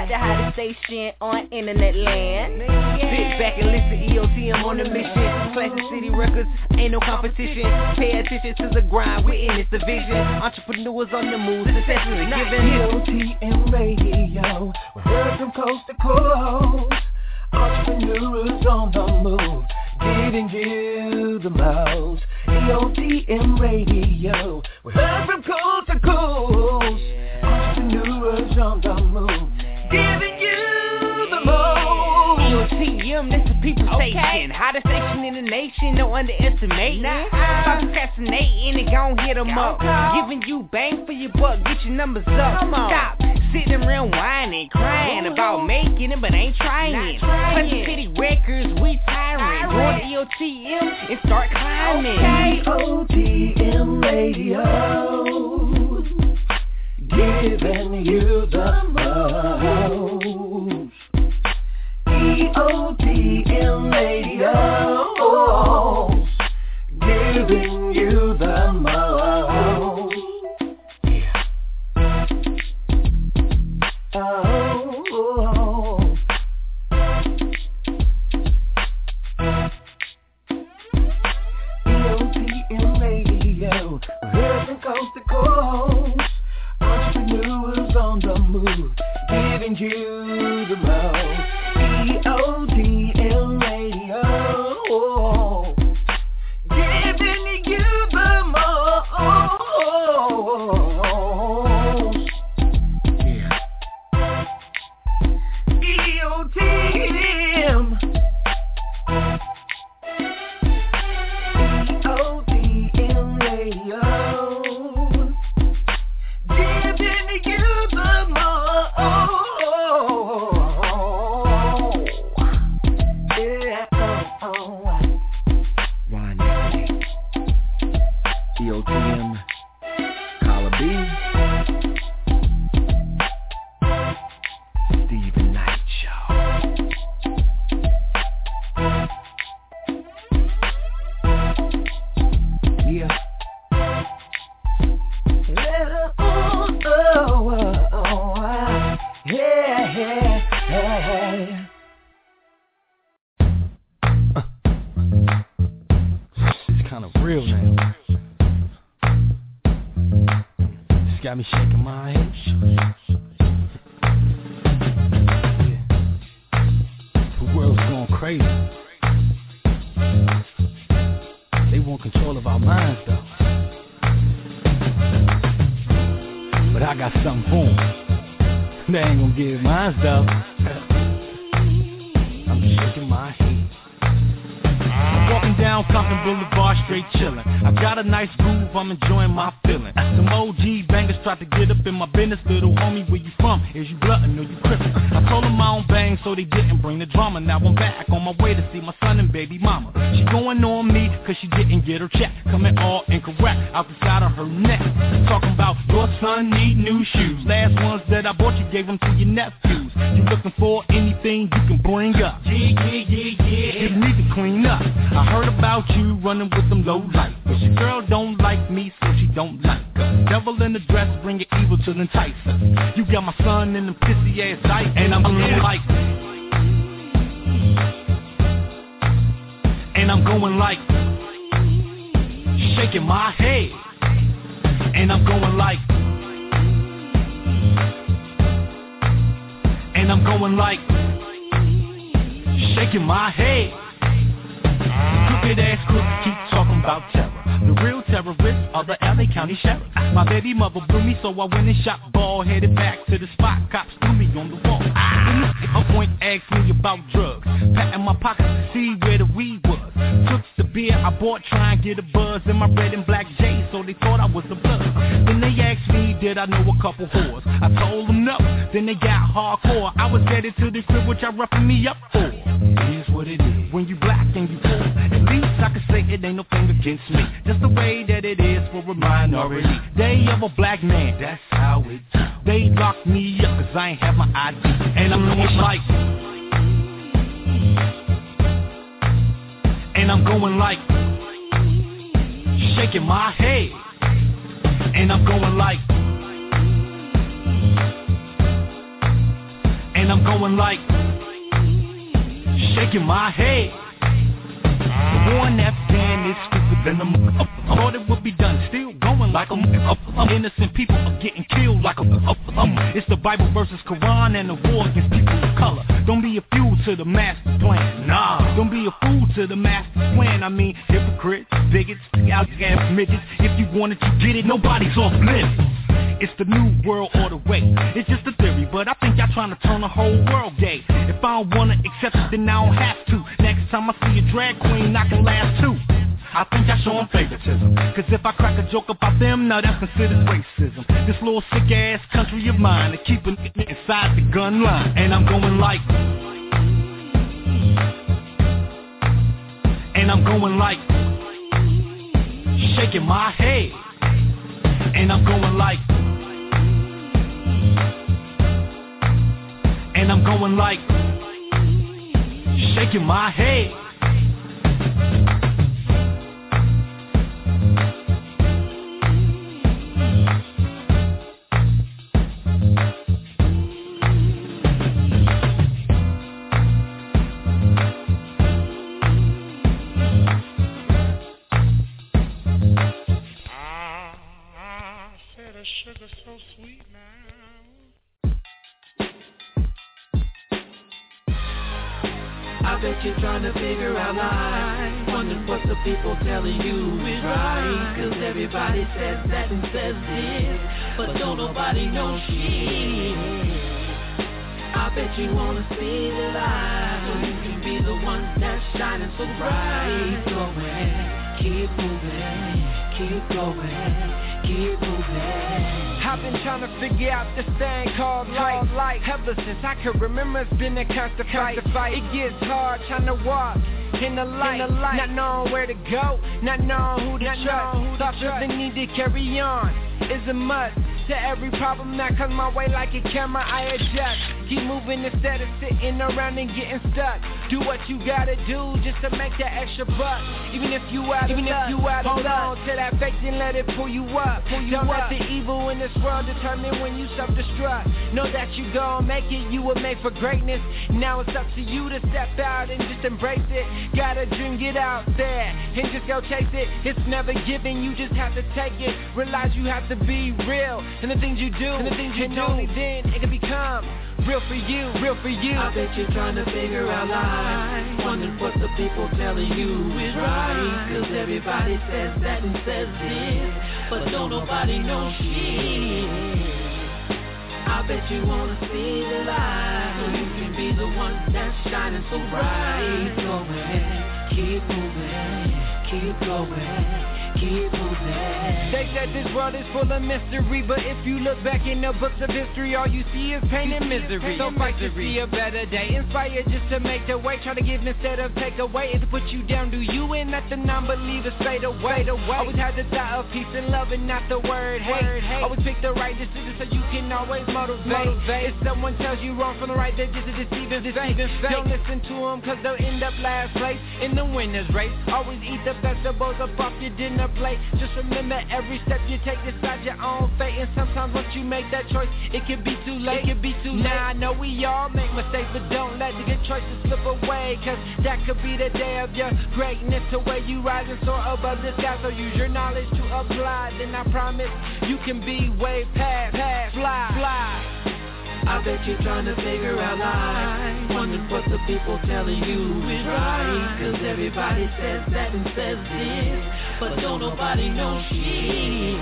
got the hottest station on internet land. Yeah. Sit back and listen, EOT, I'm on a mission. Classic City Records, ain't no competition. Pay attention to the grind, we're in it's this vision. Entrepreneurs on the move, success giving. EOTM Radio, we're heard from coast to coast. Entrepreneurs on the move, giving you the most. EOTM Radio, We heard from coast people okay. station. Hottest station in the nation, no underestimate. Nah, Fucking fascinating and gon' hit them up. Giving you bang for your buck, get your numbers up. Come on. Stop sitting around whining, crying Ooh. about making it, but ain't trying. Funny City Records, we tiring. Go to EOTM and start climbing. Okay. OTM Radio, giving you the most. G-O-D-M Giving you the most. Oh. G-O-D-M coast to coast. Entrepreneurs on the move. Giving you County Sheriff. My baby mother blew me, so I went and shot ball, headed back to the spot. Cops threw me on the wall. Ah. Her point asked me about drugs. Patting my pockets to see where the weed was. Took the beer I bought, try and get a buzz in my red and black J, so they thought I was a buzz. Then they asked me, did I know a couple whores? I told them no. Then they got hardcore. I was headed to the crib, which I roughing me up for. Here's what it is. When you black I can say it ain't no thing against me. Just the way that it is for a minority. They of a black man, that's how it. They locked me up cause I ain't have my ID. And I'm going like. And I'm going like. Shaking my head. And I'm going like. And I'm going like. Shaking my head. In Afghan is stupid than I thought it would be done, still going like um, Innocent people are getting killed like a um, It's the Bible versus Quran and the war against people of color. Don't be a fool to the master plan, nah. Don't be a fool to the master plan. I mean, hypocrites, bigots, outcast midgets. If you wanted to get it, nobody's off limits. It's the new world order way. It's just a theory, but I think y'all trying to turn the whole world gay. If I don't wanna accept it, then I don't have to. Next time I see a drag queen, I can laugh too. I think I show them favoritism. Cause if I crack a joke about them, now that's considered racism. This little sick ass country of mine, to keep it inside the gun line. And I'm going like. And I'm going like. Shaking my head. And I'm going like. And I'm going like. Shaking my head. Trying to figure out life. Wondering what the people telling you is right. Cause everybody says that and says this. But don't nobody know shit. I bet you wanna see the light. So you can be the one that's shining so bright. Going, keep moving, keep going, keep moving. I've been trying to figure out this thing called life. life. Ever since I can remember, it's been a constant fight. fight. It gets hard trying to walk in the light, in the light. not knowing where to go, not knowing who to not trust. Who to Thoughts of the need to carry on is a must to every problem that comes my way like a camera I adjust. Keep moving instead of sitting around and getting stuck. Do what you gotta do just to make that extra buck. Even if you out Even if you out Hold on to that faith and let it pull you up. Pull you Don't up. let the evil in this world determine when you self-destruct. Know that you gon' make it, you were made for greatness. Now it's up to you to step out and just embrace it. Gotta dream, get out there and just go chase it. It's never given, you just have to take it. Realize you have to be real and the things you do, and the things you and do. only then it can become real for you, real for you. I bet you're trying to figure out life, wondering what the people telling you is right. Cause everybody says that and says this, but don't nobody know shit. I bet you wanna see the light, so you can be the one that's shining so bright. Keep Going, keep moving, keep going keep moving. They said this world is full of mystery, but if you look back in the books of history, all you see is pain and misery. So fight to see a better day, inspire just to make the way. Try to give instead of take away. If put you down, do you and let the non-believers fade away. Always had the thought of peace and love and not the word hate. Always pick the right decision so you can always motivate. motivate. If someone tells you wrong from the right, they're just a deceiver. Don't listen to them cause they'll end up last place in the winner's race. Always eat the vegetables up off your dinner plate. Just remember every step you take decide your own fate. And sometimes once you make that choice, it can be too late. It can be too late. Now I know we all make mistakes, but don't let the good choices slip away. Cause that could be the day of your greatness. To where you rise and soar above the sky. So use your knowledge to apply. Then I promise you can be way past, past, fly, fly. I bet you're trying to figure out life Wondering what the people telling you is right. Cause everybody says that and says this But don't nobody know shit.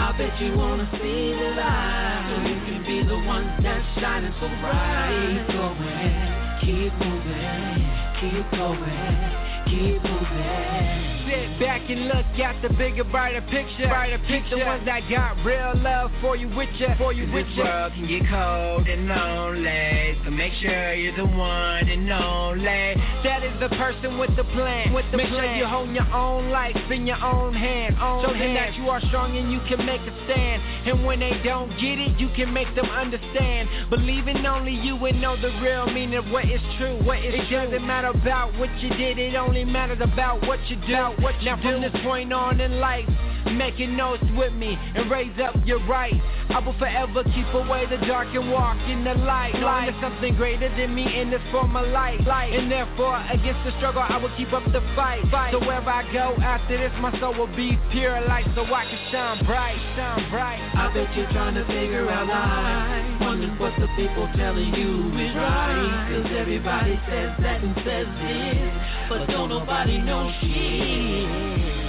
I bet you wanna see the light So you can be the one that's shining so bright. Keep going, keep moving, keep going keep moving sit back and look at the bigger, brighter picture. Brighter picture. The ones that got real love for you with you. For you with you. world can get cold and lonely. So make sure you're the one and only. That is the person with the plan. With the make plan. sure you hold your own life in your own hand. Own Show them that you are strong and you can make a stand. And when they don't get it, you can make them understand. Believe in only you and know the real meaning of what is true. What is it true. doesn't matter about what you did. It only matters about what you do what you now do. from this point on in life Making notes with me and raise up your right I will forever keep away the dark and walk in the light. Knowing there's something greater than me in this form of life. And therefore against the struggle I will keep up the fight. So wherever I go after this my soul will be pure light. So I can shine bright, shine bright. I bet you're trying to figure out life Wondering what the people telling you is right. Cause everybody says that and says this But don't nobody know shit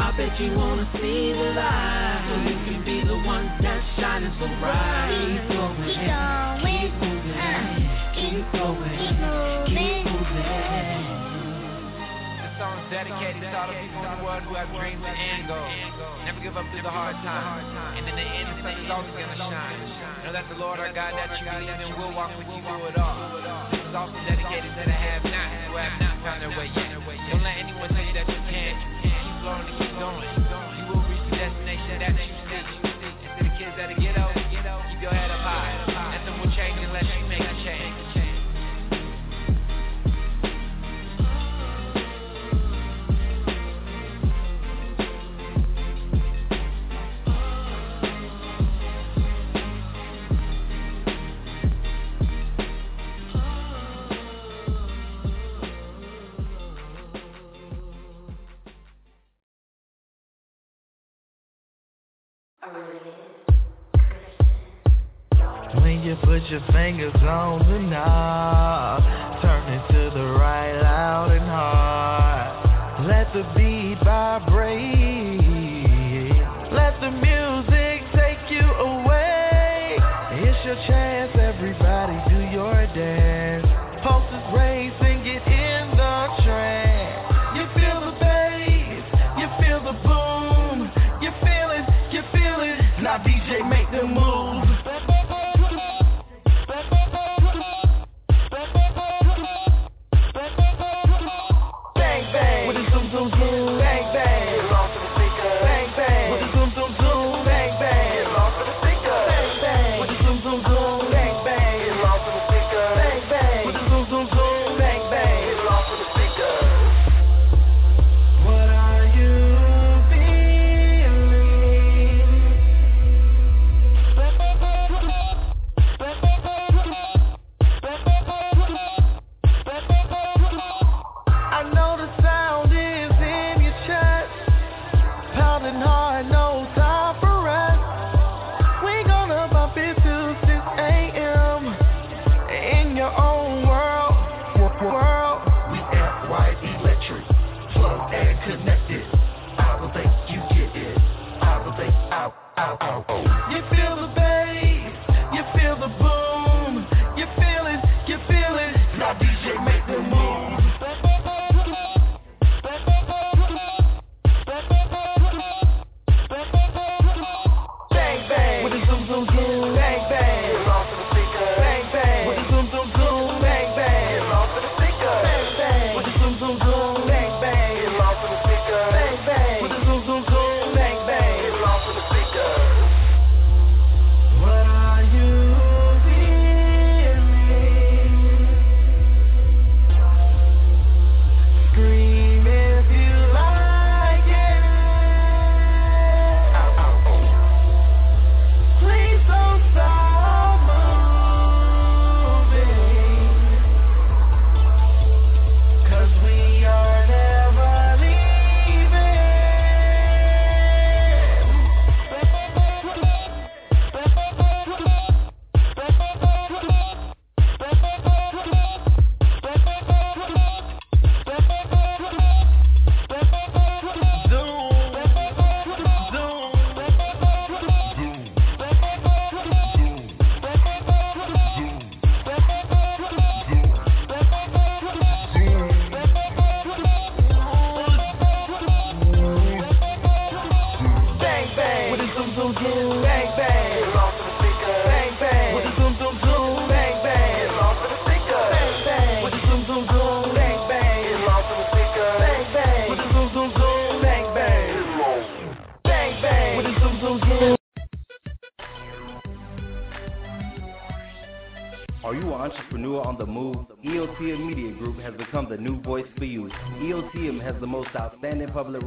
I bet you wanna see the light. So you can be the one that's shining so bright. Keep going, keep moving, keep going, keep moving. This song's dedicated to all the people in the world who have dreams and goals. Never give up through the hard times. And in the end the sun is always gonna shine. Know that the Lord our God that you believe in will walk with you through it all. This is also dedicated to the have-nots who have not found their way yet. Don't let anyone tell you to keep going. When you put your fingers on the knob Turn it to the right loud and hard. Let the beat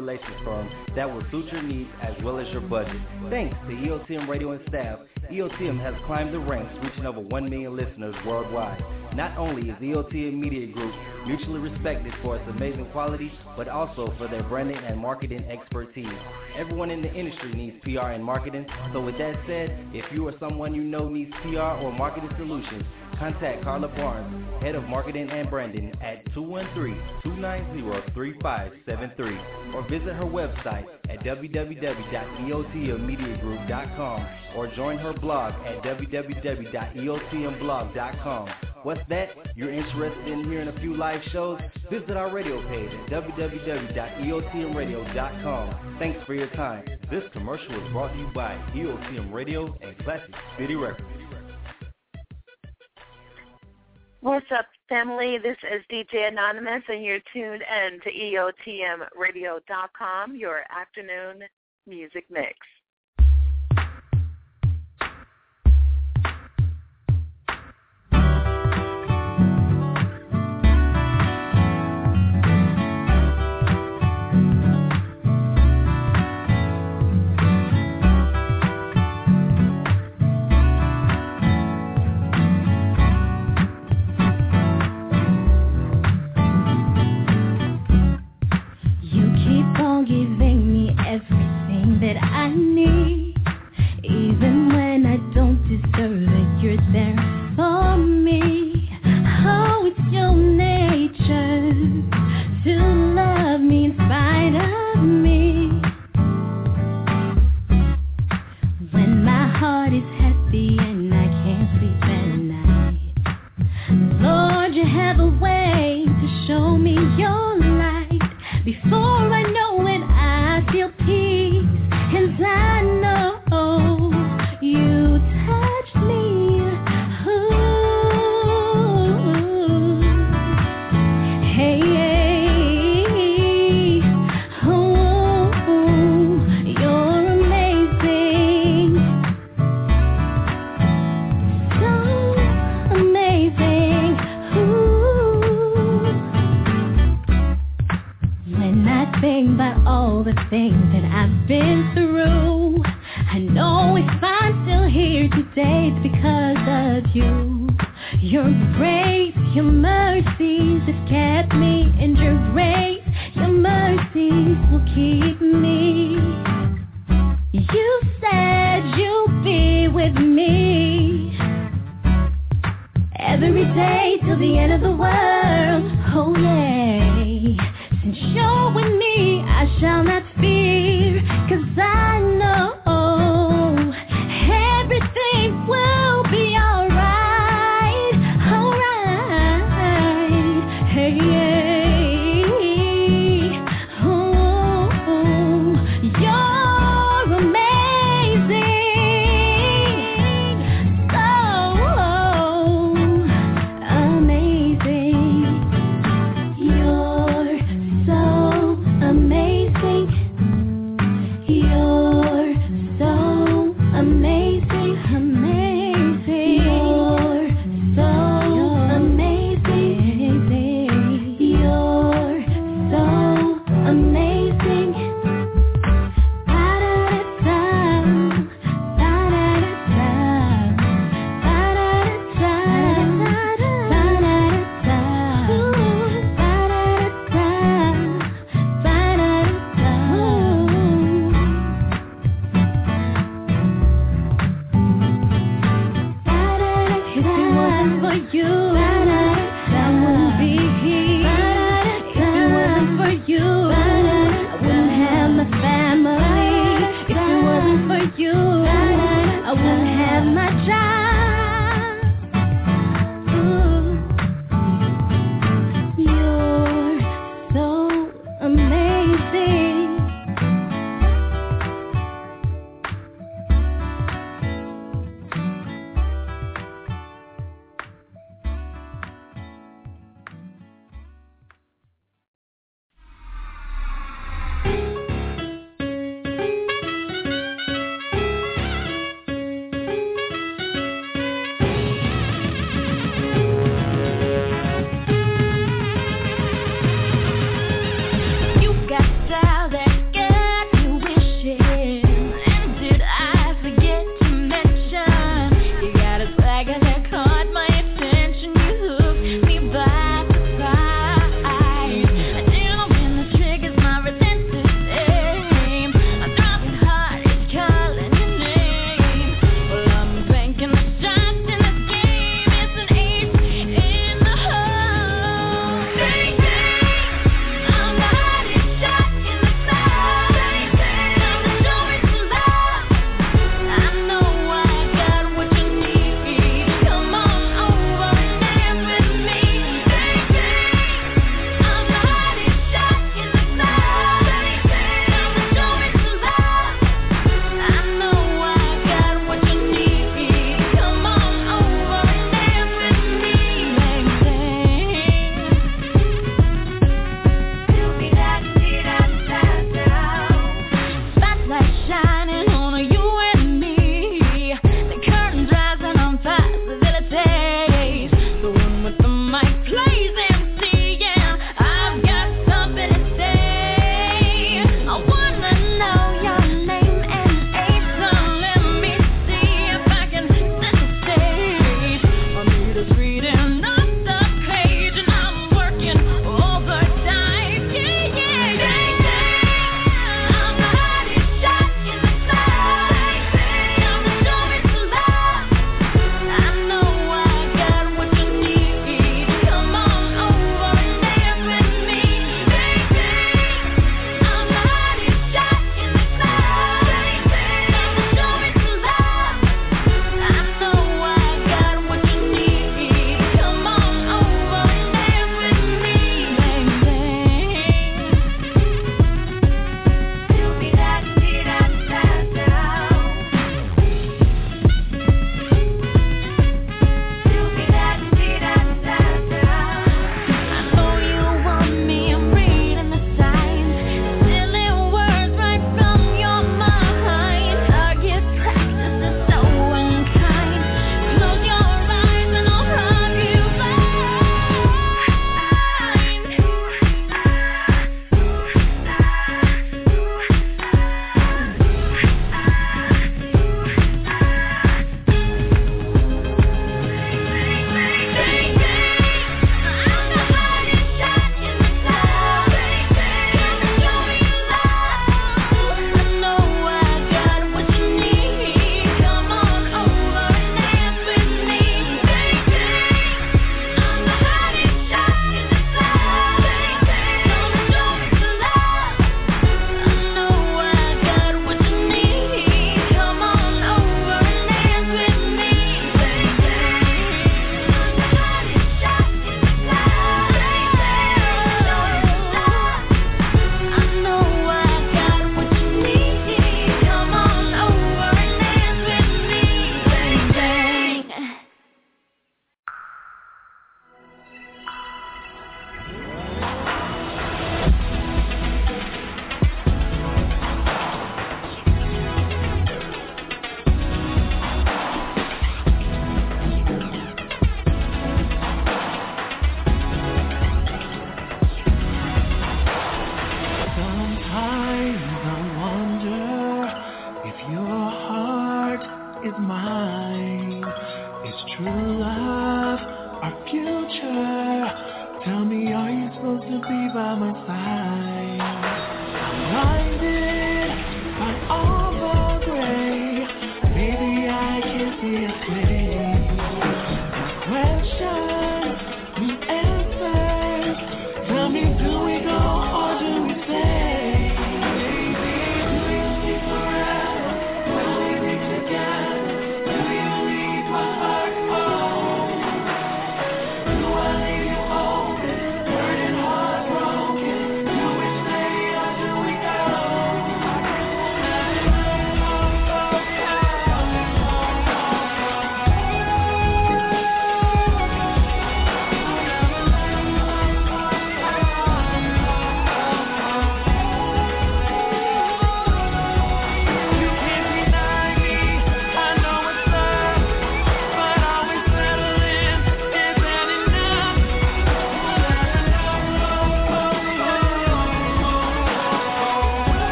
relations firm that will suit your needs as well as your budget. Thanks to EOTM Radio and staff, EOTM has climbed the ranks, reaching over 1 million listeners worldwide. Not only is EOTM Media Group mutually respected for its amazing quality, but also for their branding and marketing expertise. Everyone in the industry needs PR and marketing, so with that said, if you or someone you know needs PR or marketing solutions, contact Carla Barnes, Head of Marketing and Branding at 213-290-3573 or visit her website at www.eotmmediagroup.com or join her blog at www.eotmblog.com. What's that? You're interested in hearing a few live shows? Visit our radio page at www.eotmradio.com. Thanks for your time. This commercial is brought to you by EOTM Radio and Classic City Records. What's up, family? This is DJ Anonymous, and you're tuned in to EOTMRadio.com, your afternoon music mix.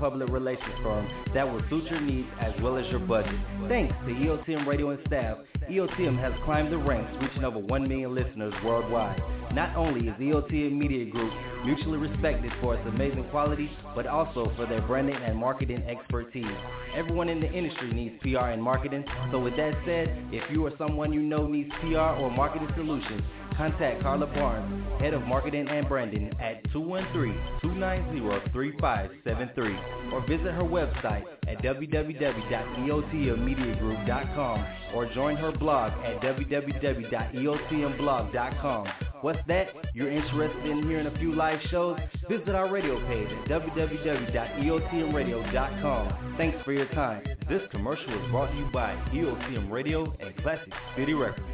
Public relations firm that will suit your needs as well as your budget. Thanks to EOTM Radio and staff, EOTM has climbed the ranks, reaching over 1 million listeners worldwide. Not only is EOTM Media Group mutually respected for its amazing quality, but also for their branding and marketing expertise. Everyone in the industry needs PR and marketing, so with that said, if you or someone you know needs PR or marketing solutions, Contact Carla Barnes, Head of Marketing and Branding at 213-290-3573 or visit her website at www.eotmmediagroup.com or join her blog at www.eotmblog.com. What's that? You're interested in hearing a few live shows? Visit our radio page at www.eotmradio.com. Thanks for your time. This commercial is brought to you by EOTM Radio and Classic City Records.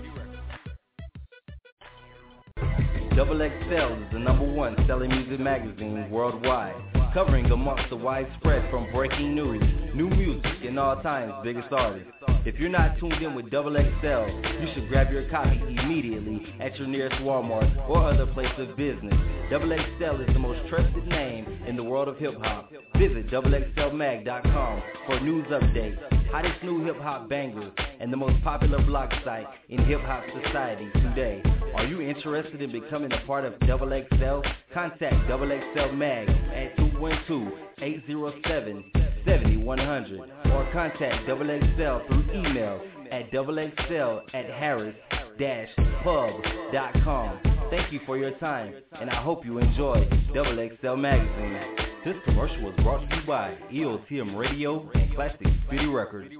Double XL is the number one selling music magazine worldwide, covering amongst the widespread from breaking news, new music, and all times biggest artists. If you're not tuned in with Double XL, you should grab your copy immediately at your nearest Walmart or other place of business. Double XL is the most trusted name in the world of hip hop. Visit doublexlmag.com for news updates, hottest new hip hop bangers, and the most popular blog site in hip hop society today. Are you interested in becoming a part of Double XL? Contact Double XL Mag at 212-807-7100 or contact Double XL through email at XXL at harris-pub.com. Thank you for your time, and I hope you enjoy Double XL Magazine. This commercial was brought to you by EOTM Radio and Classic City Records.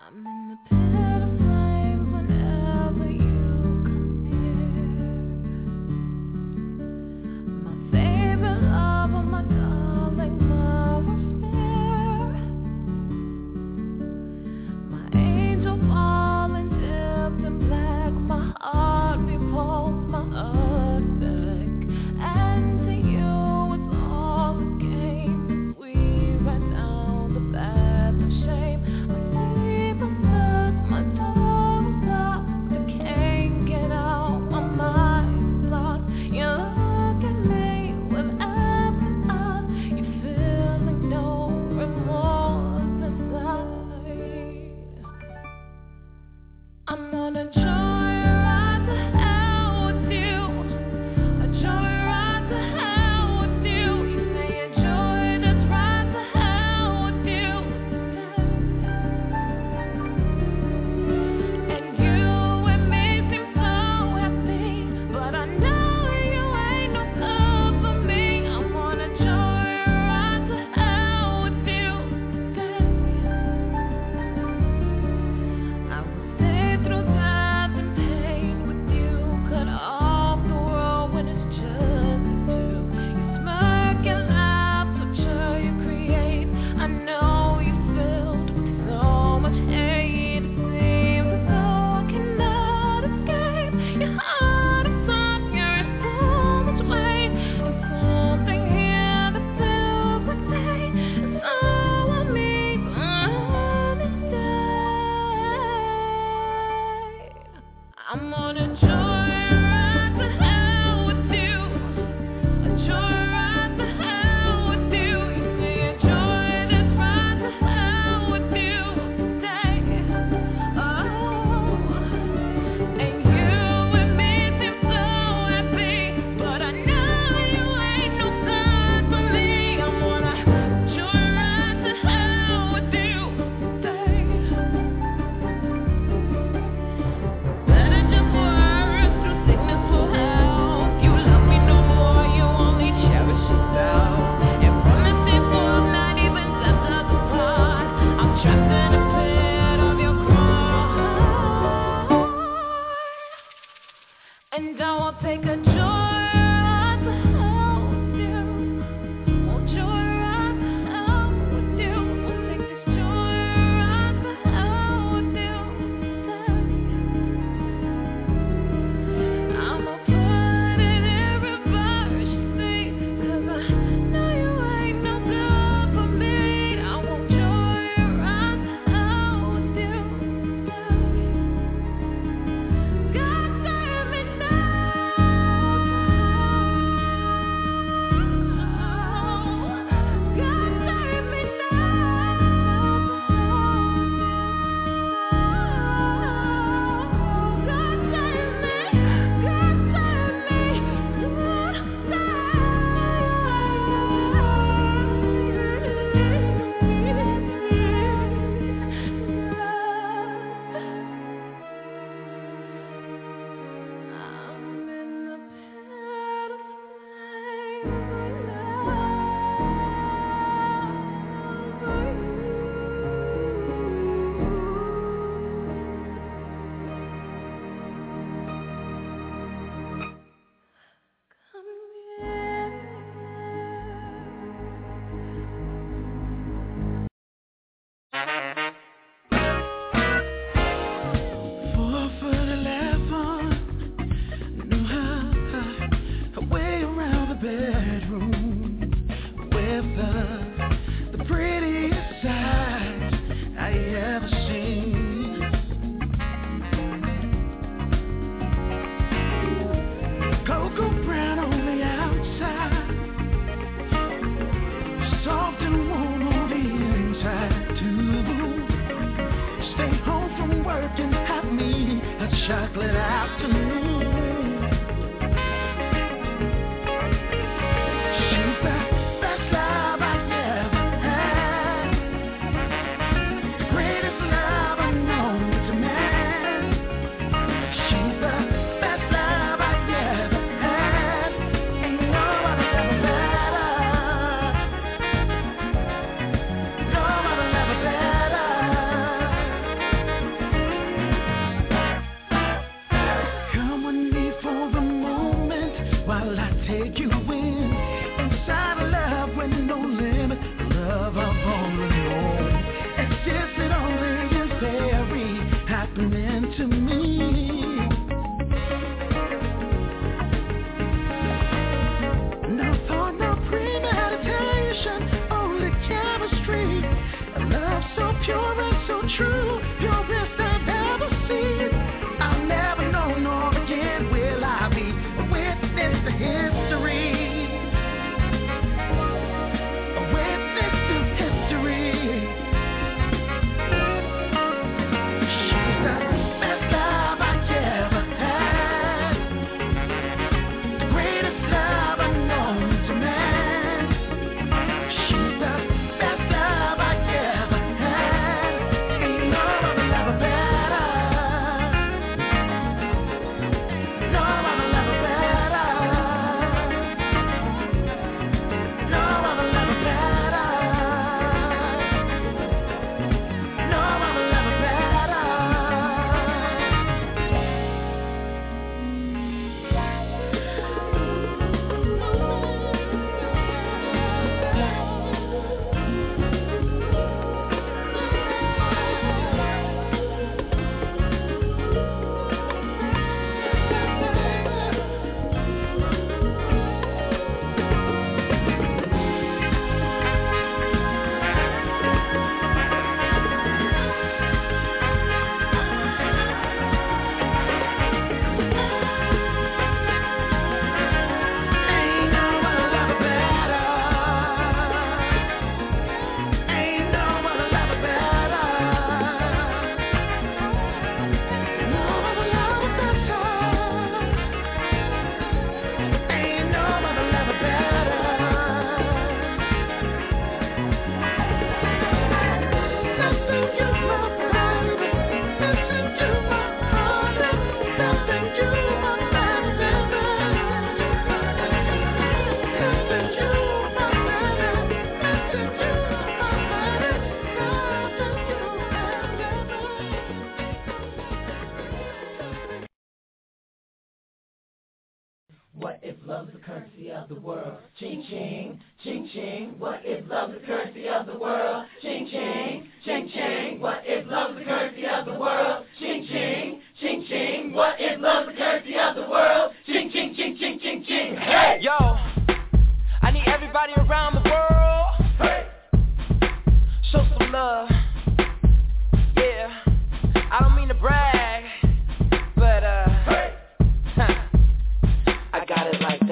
I'm in the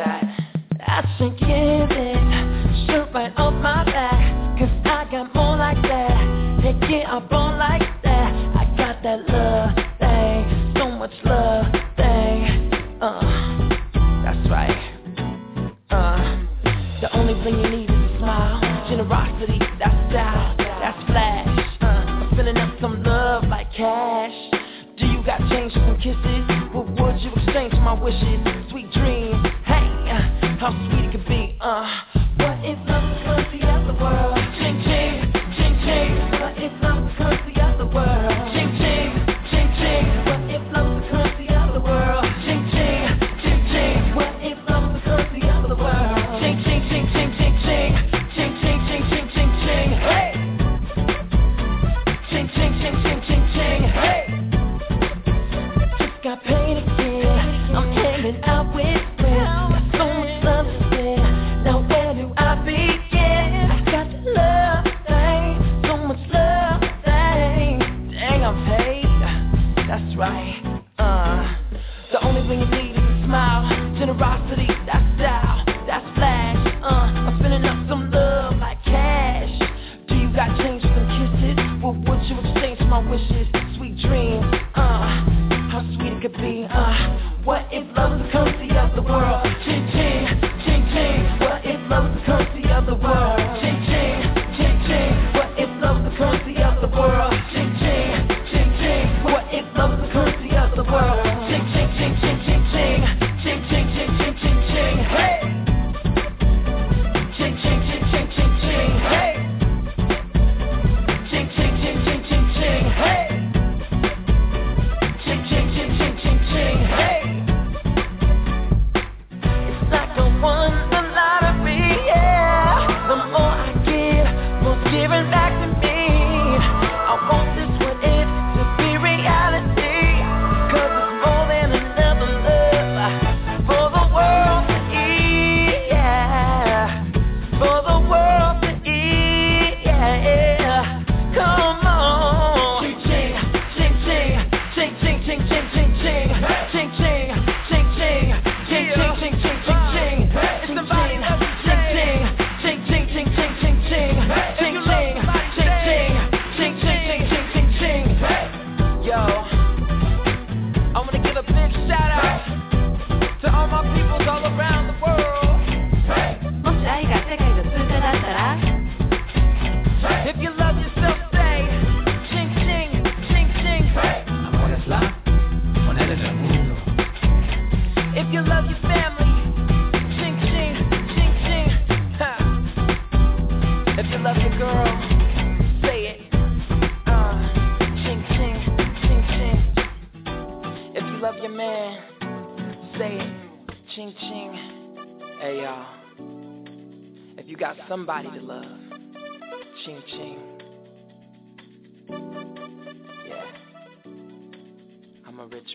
die. I should give it straight right off my back, cause I got more like that. They get up on like that. I got that love thing, so much love thing. Uh, that's right. Uh, the only thing you need is a smile, generosity, that's style, that's flash. Uh, I'm filling up some love like cash. Do you got change for some kisses? What would you exchange for my wishes? sweet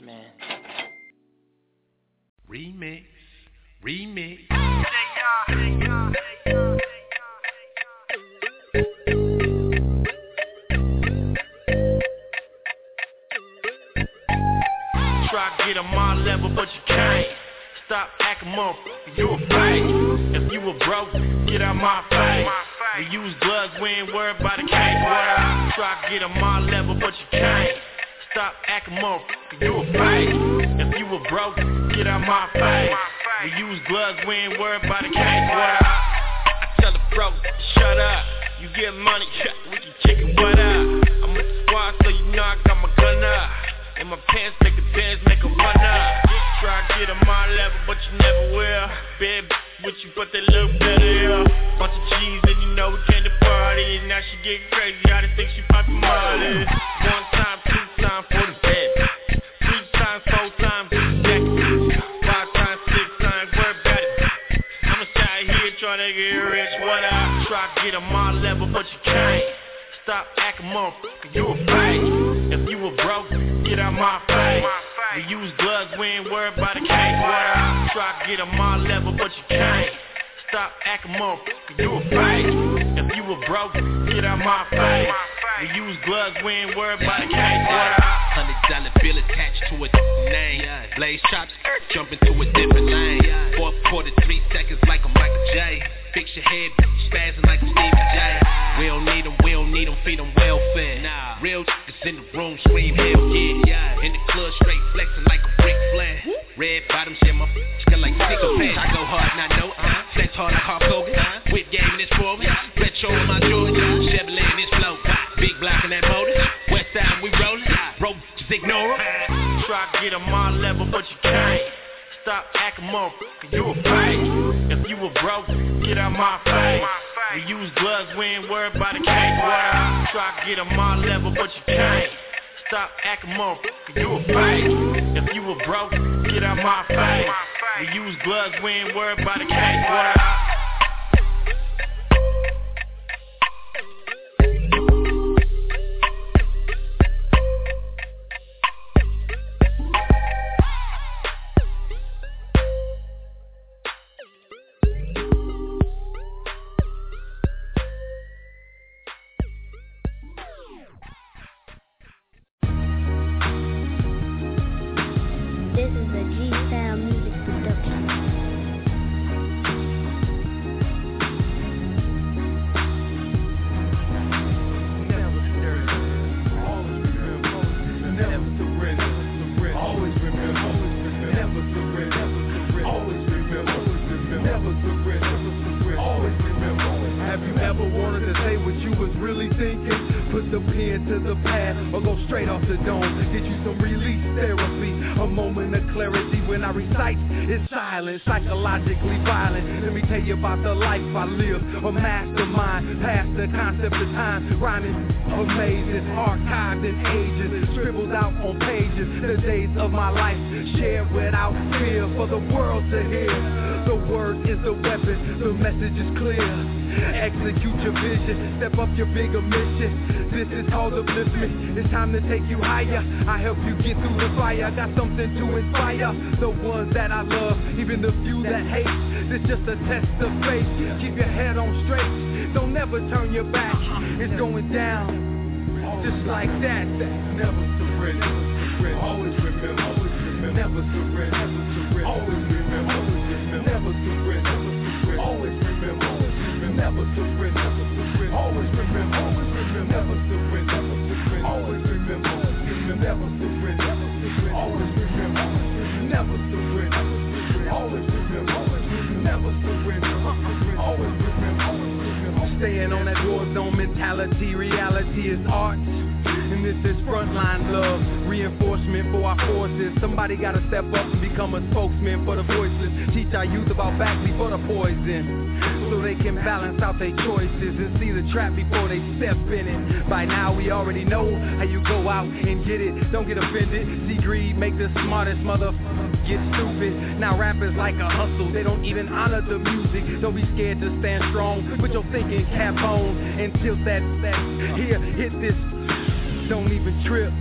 man. Remix, remix. Try to get on my level, but you can't. Stop acting motherfucker, you a fake. If you a broke, get out my face. We use gloves, we ain't worried about the cake. Try to get on my level, but you can't. Stop acting motherfucker, you a fake. If you a broke, get out my face. We use gloves, we ain't worried about the cake. Well, I tell the broke, shut up. You get money, can kick it, what up? I'm with the squad, so you know I got my gun up. In my pants, make the dance, make a run up. Try to get on my level, but you never will. Bad with you, but they look better, yeah. Bunch of G's, and you know we came to party. And now she get crazy, I just think she poppin' Molly. One time, two Three times, four times. Five times, six times, it. I'm inside here trying to get rich, what up? Try to get on level, but you can't. Stop acting motherfucker, you a fake. If you a broke, get out my face. We use gloves, we ain't worried about the cake. Well, try to get on level, but you can't. Stop acting motherfucker, you a fake. If you a broke, get out my face. We use gloves, we ain't worried about the cake. Hundred dollar bill attached to a name. Blaze chops, jump into a different lane. Fourth quarter, three seconds like a Michael J. Fix your head, spazzing like a Stevie J. We don't need them, we don't need them, feed them welfare. Nah, real niggas in the room, scream hell yeah. In the club, straight flexing like a Ric Flair. Red bottoms, yeah, my skill like sycophant. I go hard, not know, uh, flex hard like Hulk Hogan. Whip game in this forward, retro in my Jordan. Chevrolet just ignore 'em. Try to get on my level, but you can't. Stop acting motherfucker, you a fake. If you a broke, get out my face. We use gloves, we ain't worried about the cake. Well, try to get on my level, but you can't. Stop acting motherfucker, you a fake. If you a broke, get out my face. We use gloves, we ain't worried about the cake. Well, step up your bigger mission. This is called upliftment. It's time to take you higher. I help you get through the fire. Got something to inspire the ones that I love, even the few that hate. This just a test of faith. Keep your head on straight. Don't never turn your back. It's going down just like that. Never surrender. Always remember. Always remember. Never surrender. Always remember. Always remember. Never surrender. Always remember. Never surrender. Always remember. Always remember. Never surrender. Always remember. Never surrender. Always remember. Never surrender. Always remember. Never surrender. Always remember. Staying on that war zone mentality. Reality is art. And this is frontline love, reinforcement for our forces. Somebody gotta step up and become a spokesman for the voiceless. Teach our youth about back before the poison. So they can balance out their choices and see the trap before they step in it. By now we already know how you go out and get it. Don't get offended. See greed make the smartest motherfucker get stupid. Now rappers like a hustle, they don't even honor the music. Don't be scared to stand strong. Put your thinking cap on and tilt that back. Here, hit this. Don't even trip.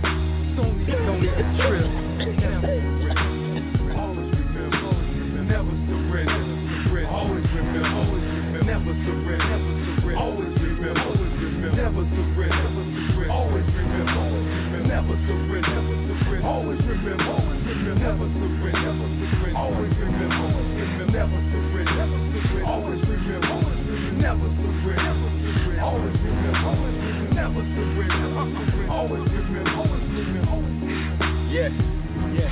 Don't even, trip. Always remember, never surrender. Always remember, never surrender. Always remember, never surrender. Always remember, never surrender. Always remember, never surrender. Always remember, never surrender. Always remember, never surrender. Always remember, never surrender. Always remember. Yes, yes.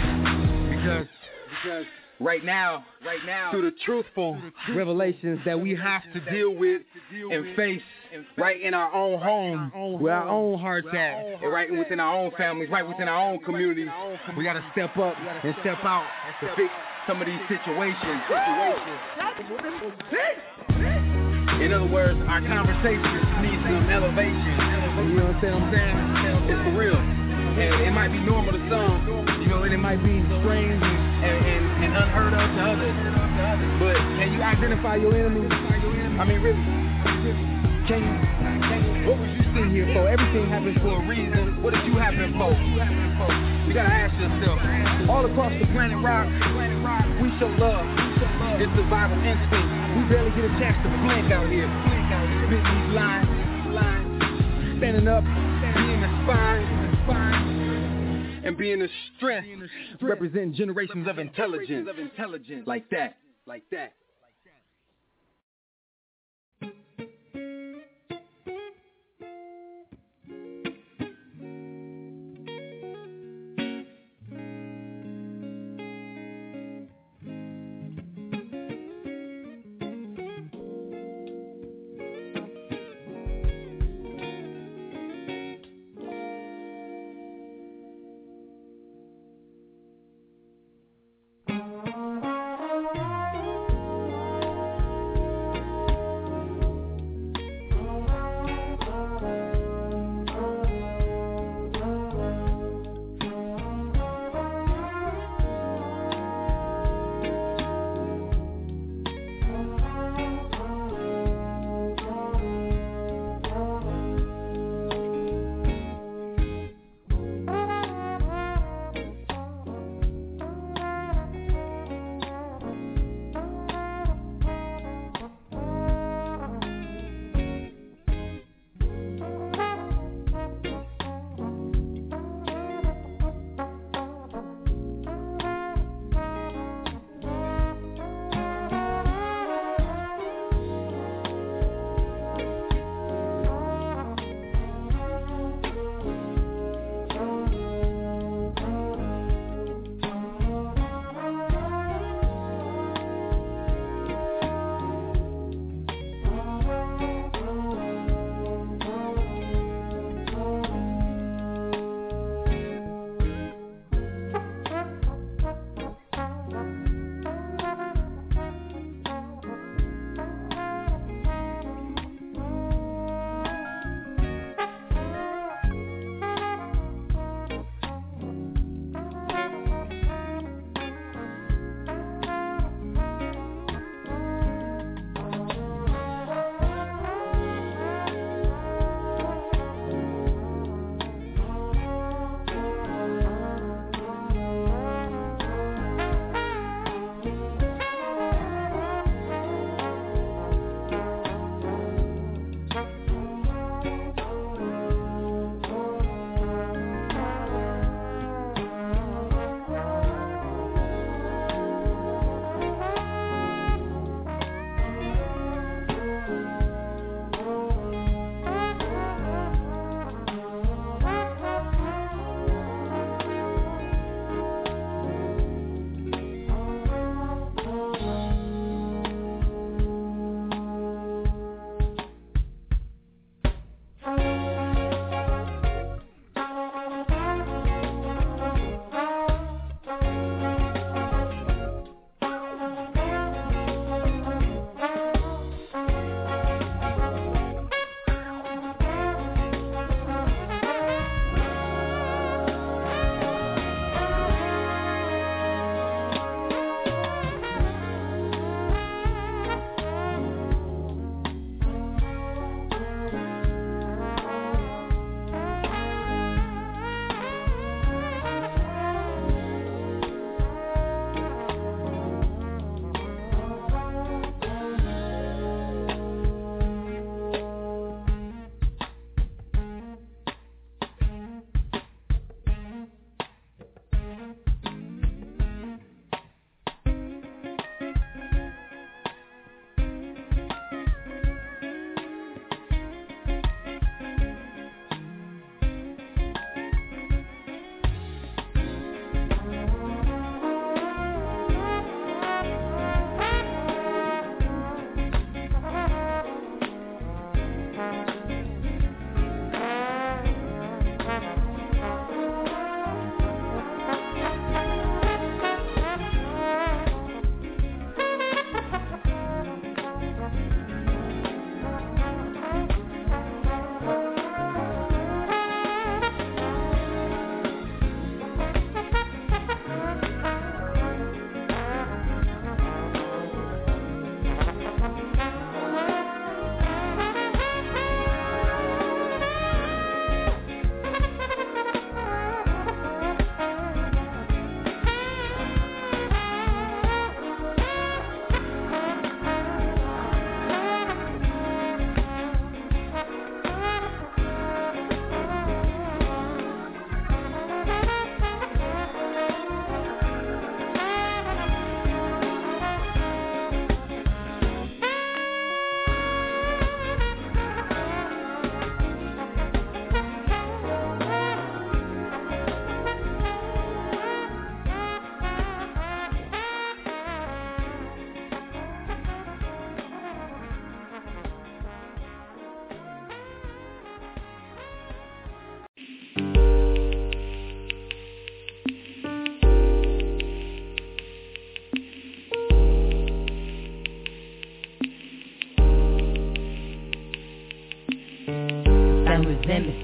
Because, because right now, right now, through the truthful revelations that we have to deal with and face right in our own home, where our own hearts at, and right within our own families, right within our own communities, we got to step up and step out to fix some of these situations. In other words, our conversations need some elevation. You know what I'm saying? It's for real. And it might be normal to some, you know, and it might be strange and, and, and unheard of to others. But can you identify your enemy? I mean, really, can you? What was you sitting here for? Everything happens for a reason. What did you happen for? You gotta ask yourself. All across the planet rock, we show love. It's survival instinct. We barely get a chance to blink out here. Spitting these lines, standing up, being the spine, and being the strength, representing generations of intelligence, like that, like that.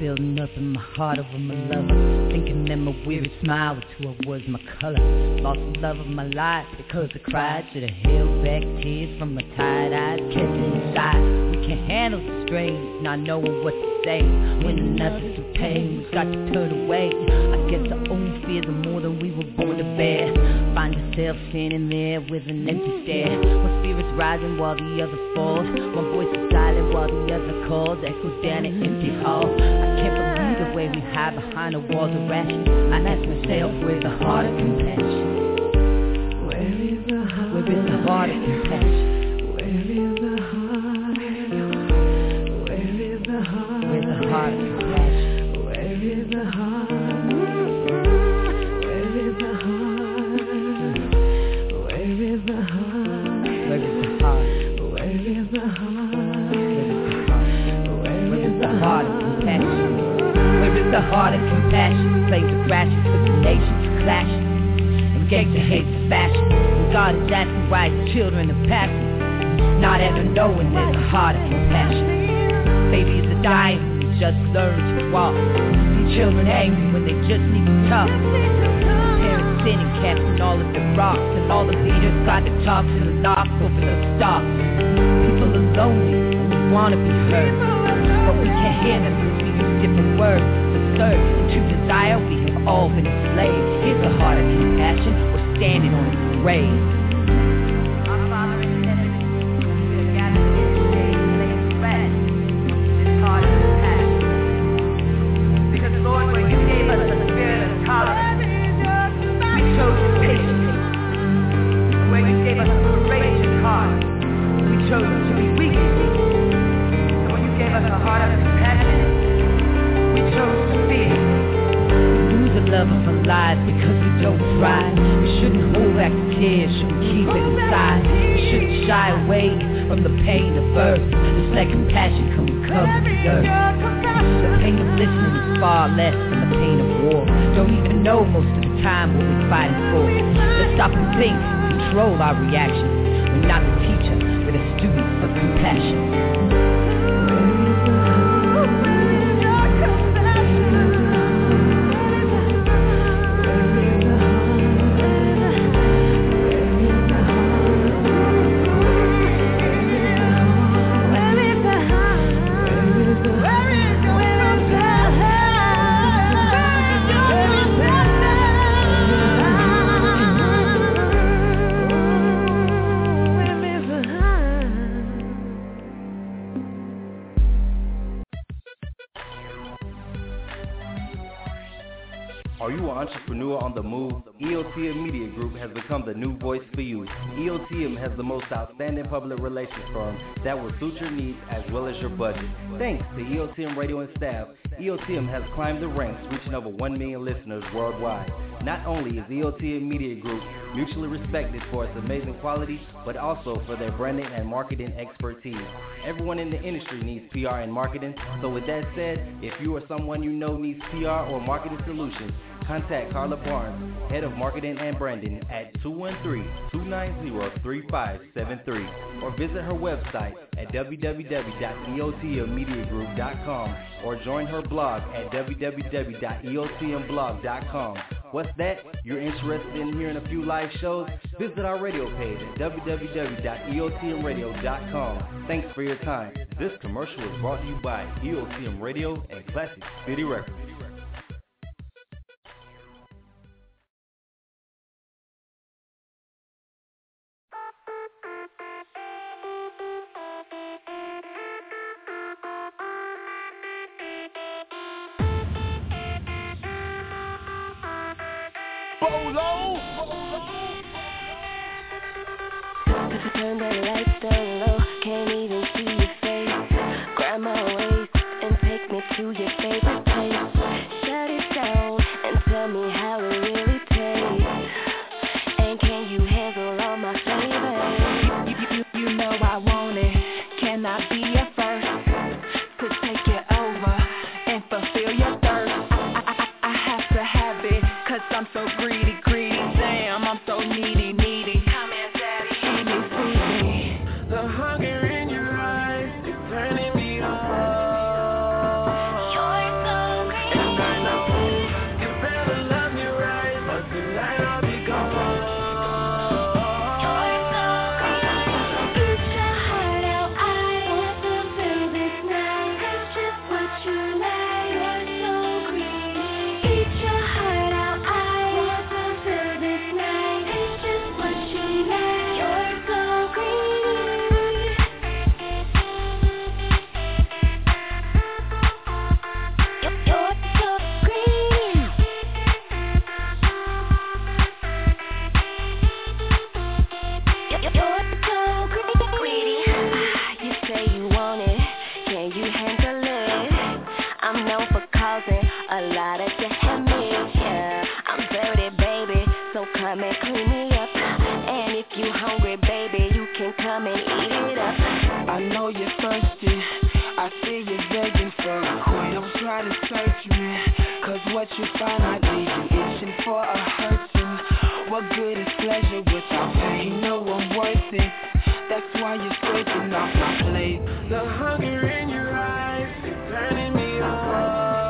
Building up in my heart over my lover. Thinking that my weary smile was who I was, my color. Lost the love of my life because I cried. Should have held back tears from my tired eyes, kept inside. We can't handle the strain, not knowing what to say. When nothing's to pain, we got to turn away. I guess our own fears are more than we were born to bear. Find yourself standing there with an empty stare. One spirit's rising while the other falls. One voice is silent while the other calls. Echoes down an empty hall. Behind the walls of ration. I ask myself, where's the heart of compassion? Where is the heart? The heart of compassion? Children are passing. Not ever knowing there's a heart of compassion. Babies are dying who just learned to walk. See children angry when they just need to talk. Parents sitting casting all of the rocks. And all the leaders got to talk to the knock over the stop. People are lonely and we wanna be heard. But we can't hear them because we use different words to. And to desire we have all been enslaved. Here's the heart of compassion. We're standing on its grave. From the pain of birth. The second passion come and cover the earth. The pain of listening is far less than the pain of war. Don't even know most of the time what we're fighting for. Let's stop and think, control our reactions. We're not the teacher, we're the student of compassion. Public relations firm that will suit your needs as well as your budget. Thanks to EOTM Radio and staff, EOTM has climbed the ranks, reaching over 1 million listeners worldwide. Not only is EOTM Media Group mutually respected for its amazing quality, but also for their branding and marketing expertise. Everyone in the industry needs PR and marketing, so with that said, if you or someone you know needs PR or marketing solutions, contact Carla Barnes, Head of Marketing and Branding at 213-290-3573 or visit her website at www.eotmmediagroup.com or join her blog at www.eotmblog.com. What's that? You're interested in hearing a few live shows? Visit our radio page at www.eotmradio.com. Thanks for your time. This commercial is brought to you by EOTM Radio and Classic City Records. Cause what you find might leave you itching for a hurting. What good is pleasure without pain? No one worth it. That's why you're scraping off my plate. The hunger in your eyes is turning me on.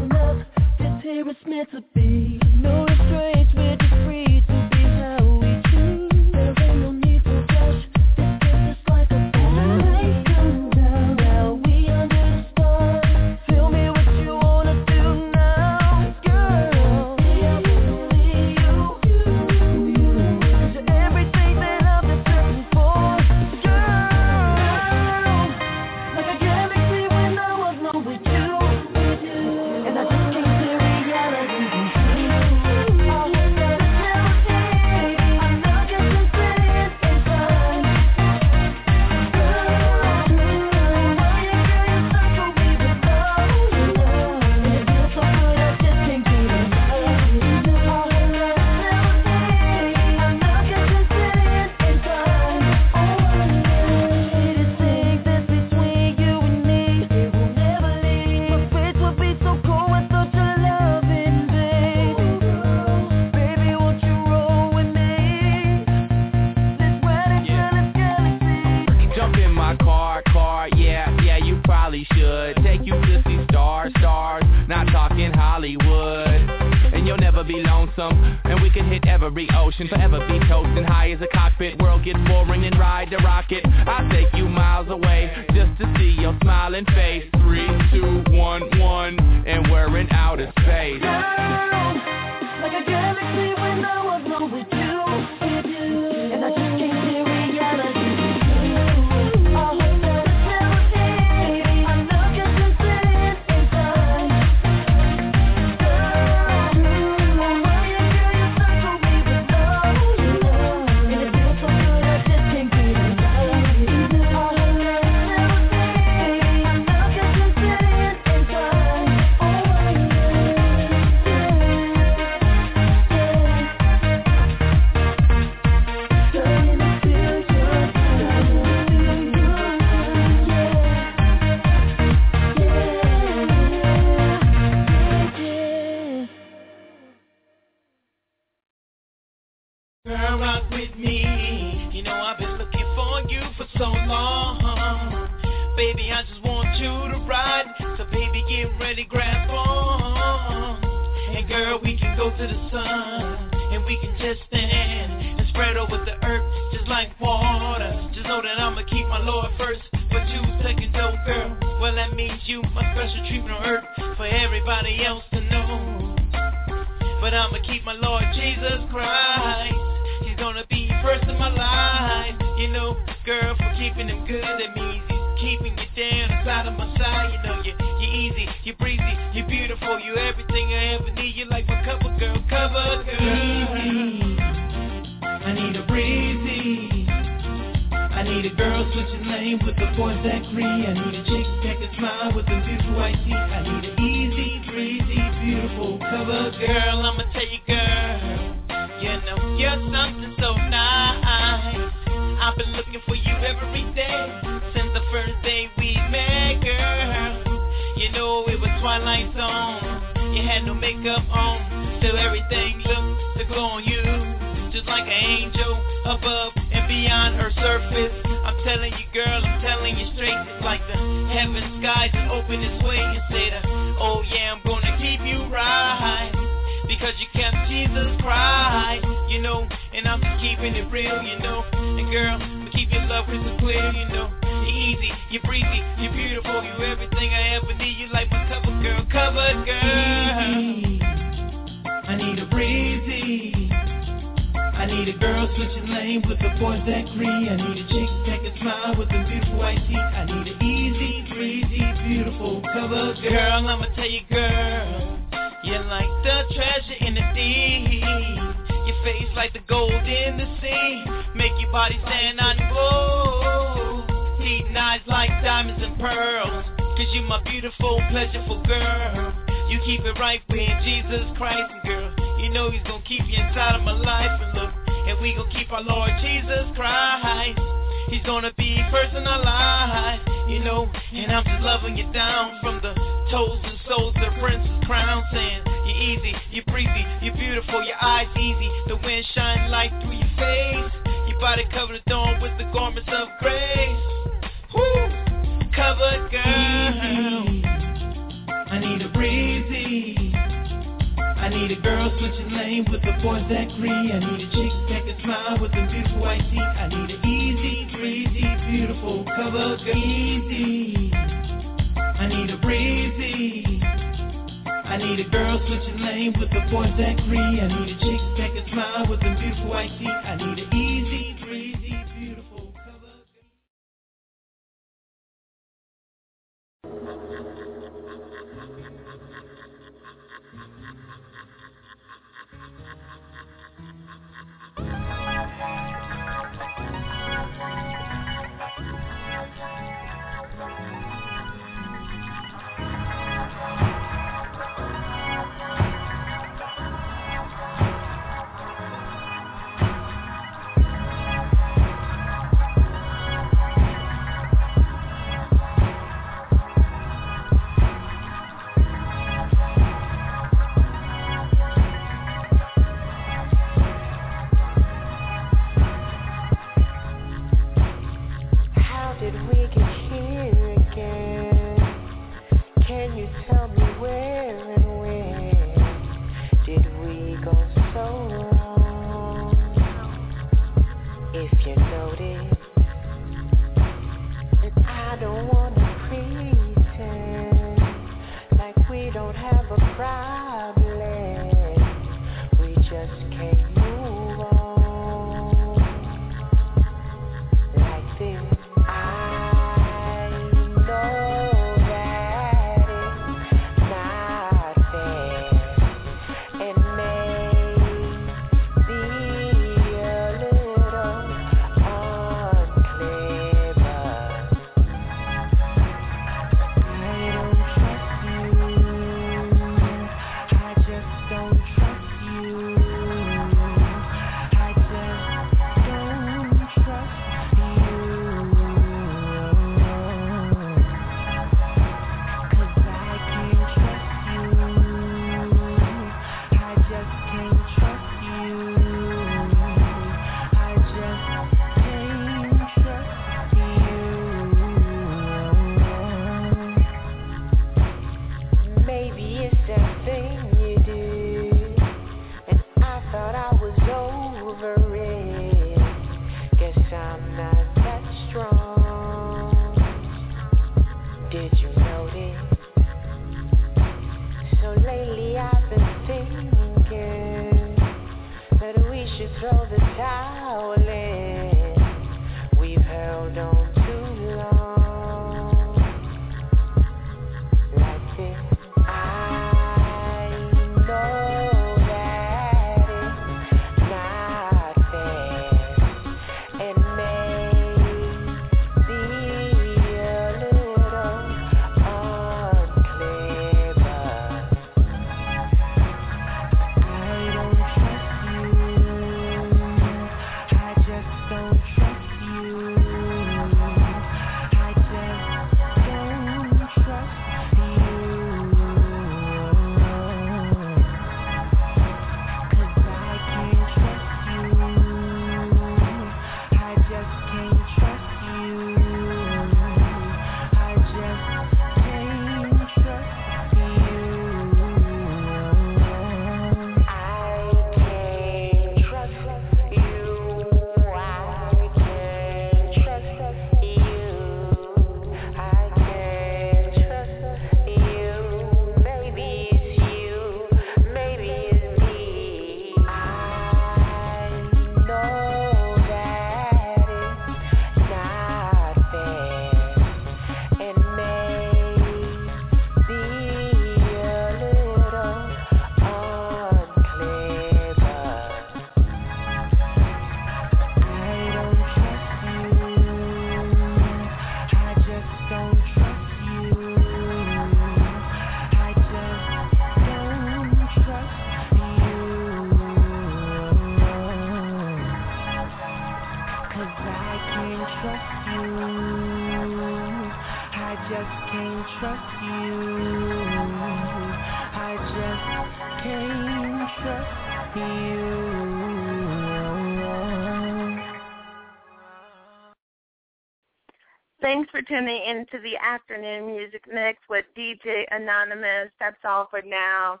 Tuning in to the afternoon music mix with DJ Anonymous. That's all for now.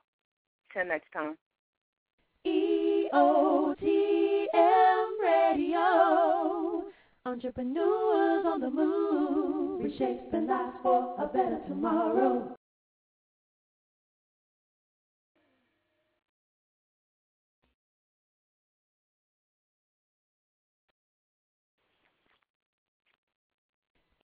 Till next time. EOTM Radio. Entrepreneurs on the move, reshaping lives for a better tomorrow.